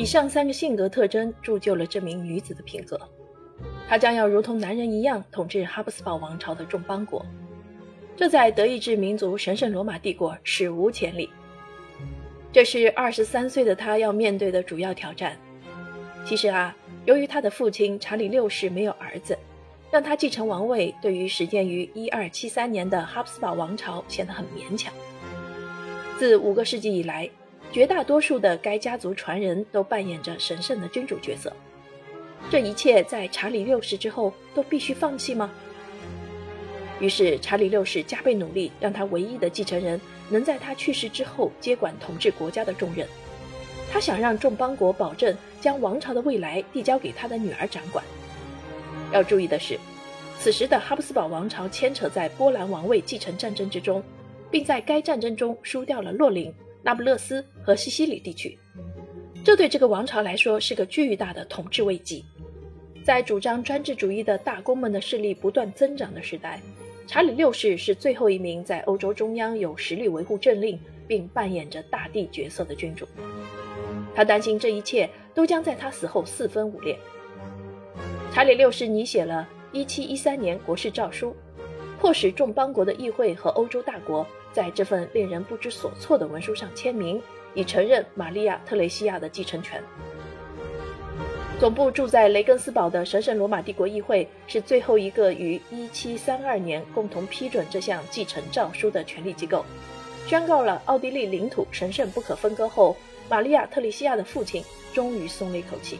以上三个性格特征铸就了这名女子的品格。她将要如同男人一样统治哈布斯堡王朝的众邦国，这在德意志民族神圣罗马帝国史无前例。这是二十三岁的她要面对的主要挑战。其实啊，由于她的父亲查理六世没有儿子，让她继承王位，对于始建于一二七三年的哈布斯堡王朝显得很勉强。自五个世纪以来，绝大多数的该家族传人都扮演着神圣的君主角色。这一切在查理六世之后都必须放弃吗？于是查理六世加倍努力，让他唯一的继承人能在他去世之后接管统治国家的重任。他想让众邦国保证将王朝的未来递交给他的女儿掌管。要注意的是，此时的哈布斯堡王朝牵扯在波兰王位继承战争之中。并在该战争中输掉了洛林、那不勒斯和西西里地区，这对这个王朝来说是个巨大的统治危机。在主张专制主义的大公们的势力不断增长的时代，查理六世是最后一名在欧洲中央有实力维护政令并扮演着大帝角色的君主。他担心这一切都将在他死后四分五裂。查理六世拟写了1713年国事诏书，迫使众邦国的议会和欧洲大国。在这份令人不知所措的文书上签名，以承认玛利亚·特雷西亚的继承权。总部住在雷根斯堡的神圣罗马帝国议会是最后一个于1732年共同批准这项继承诏书的权力机构。宣告了奥地利领土神圣不可分割后，玛利亚·特雷西亚的父亲终于松了一口气。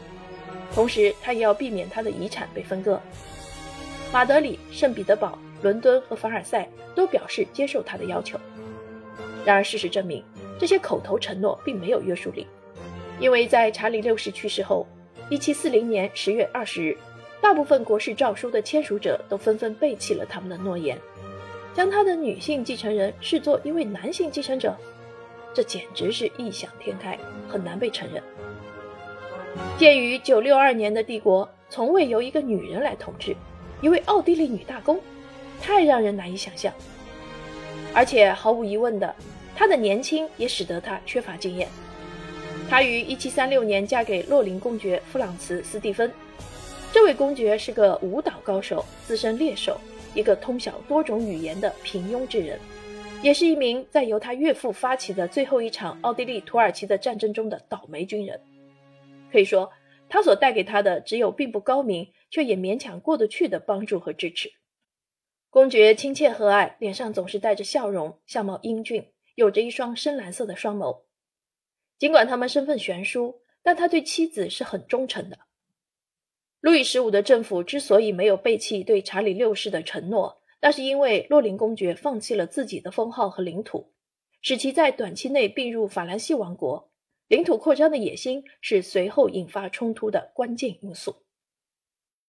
同时，他也要避免他的遗产被分割。马德里、圣彼得堡。伦敦和凡尔赛都表示接受他的要求，然而事实证明，这些口头承诺并没有约束力，因为在查理六世去世后，1740年10月20日，大部分国事诏书的签署者都纷纷背弃了他们的诺言，将他的女性继承人视作一位男性继承者，这简直是异想天开，很难被承认。鉴于962年的帝国从未由一个女人来统治，一位奥地利女大公。太让人难以想象，而且毫无疑问的，他的年轻也使得他缺乏经验。他于1736年嫁给洛林公爵弗朗茨·斯蒂芬，这位公爵是个舞蹈高手、资深猎手，一个通晓多种语言的平庸之人，也是一名在由他岳父发起的最后一场奥地利土耳其的战争中的倒霉军人。可以说，他所带给他的只有并不高明却也勉强过得去的帮助和支持。公爵亲切和蔼，脸上总是带着笑容，相貌英俊，有着一双深蓝色的双眸。尽管他们身份悬殊，但他对妻子是很忠诚的。路易十五的政府之所以没有背弃对查理六世的承诺，那是因为洛林公爵放弃了自己的封号和领土，使其在短期内并入法兰西王国。领土扩张的野心是随后引发冲突的关键因素。